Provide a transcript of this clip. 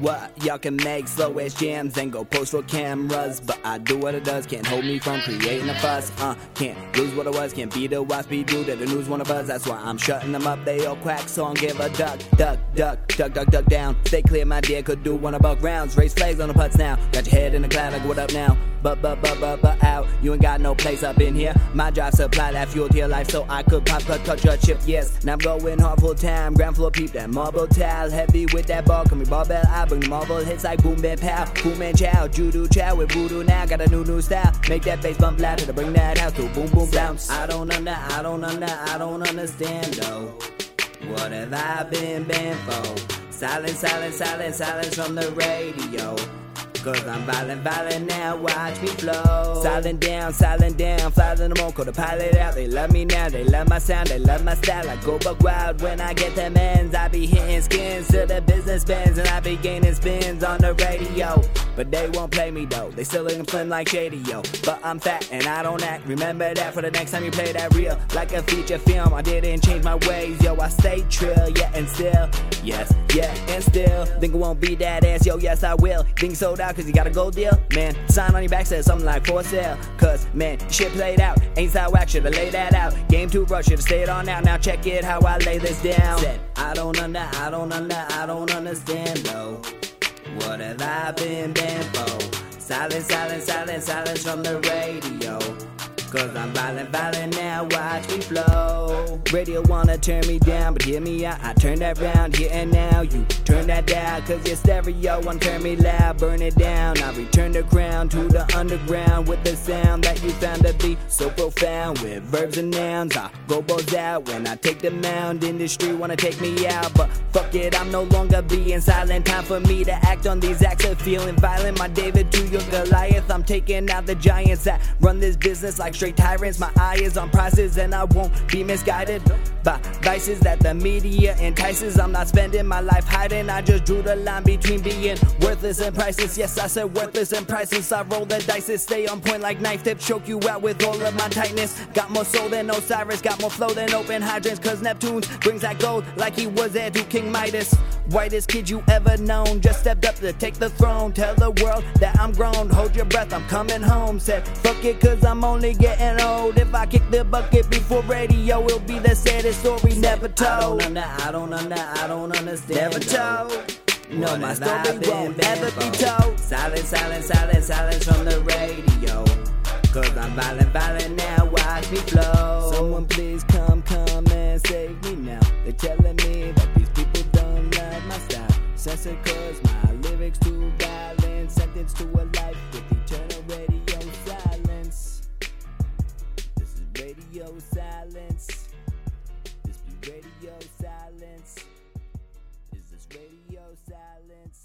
What? Y'all can make slow ass jams and go post for cameras. But I do what it does, can't hold me from creating a fuss. Uh, can't lose what I was, can't be the waspy dude that the news wanna buzz. That's why I'm shutting them up, they all quack, so I'm give a duck, duck, duck, duck, duck, duck down. Stay clear, my dear, could do one about rounds. Raise flags on the putts now. Got your head in the cloud, like what up now? But, but, but, but, but out. You ain't got no place up in here. My job supply that fuel to your life so I could pop, cut, cut your chip, yes. Now I'm going hard full time. Ground floor peep that marble towel. Heavy with that ball, come me barbell. I bring marble hits like boom, bam, pow. Boom, man, chow. Judo chow with voodoo now. Got a new, new style. Make that bass bump louder to bring that house to boom, boom, bounce. I don't under, I don't under, I don't understand though. What have I been banned for? Silence, silence, silence, silence from the radio. Cause I'm violent, violent now, watch me flow. Silent down, silent down, flying the call the pilot out. They love me now, they love my sound, they love my style. I go buck wild when I get them ends. I be hitting skins to the business bends, and I be gaining spins on the radio. But they won't play me though, they still looking flim like shady, yo. But I'm fat and I don't act. Remember that for the next time you play that real, like a feature film. I didn't change my ways, yo. I stay trill, yeah, and still, yes, yeah, and still. Think it won't be that ass, yo, yes, I will. Think sold out cause you got a gold deal, man. Sign on your back says something like for sale. Cause, man, shit played out. Ain't side whack, should've laid that out. Game too rush, should've stayed on out. Now check it how I lay this down. Said, I don't under, I don't under, I don't understand though. What have I been banned for? Silence, silence, silence, silence from the radio. Cause I'm violent, violent now, watch me flow. Radio wanna turn me down, but hear me out. I turn that round here and now. You turn that down, cause your stereo won't turn me loud. Burn it down. I return the crown to the underground with the sound that you found to be so profound. With verbs and nouns, I go balls out when I take the mound. Industry wanna take me out, but fuck it, I'm no longer being silent. Time for me to act on these acts of feeling violent. My David to your Goliath, I'm taking out the giants that run this business like straight tyrants. My eye is on prices and I won't be misguided by vices that the media entices. I'm not spending my life hiding. I just drew the line between being worthless and priceless. Yes, I said worthless and priceless. I roll the dice, and stay on point like knife tips, choke you out with all of my tightness. Got more soul than Osiris, got more flow than open hydrants. Cause Neptune brings that gold like he was there to King Midas. Whitest kid you ever known, just stepped up to take the throne. Tell the world that I'm grown. Hold your breath, I'm coming home. Said, fuck it, cause I'm only getting old. If I kick the bucket before radio, it'll be the saddest story never told. I don't, under, I don't, under, I don't understand. Never told. No, my story won't ever be told. Silence, silence, silence, silence from the radio. Cause I'm violent, violent now, watch me flow. Someone please come, come and save me now. They're telling me that these people don't love my style. Censor cause my lyrics too violent. Sentence to a life with eternal radio silence. This be radio silence. Is this radio silence?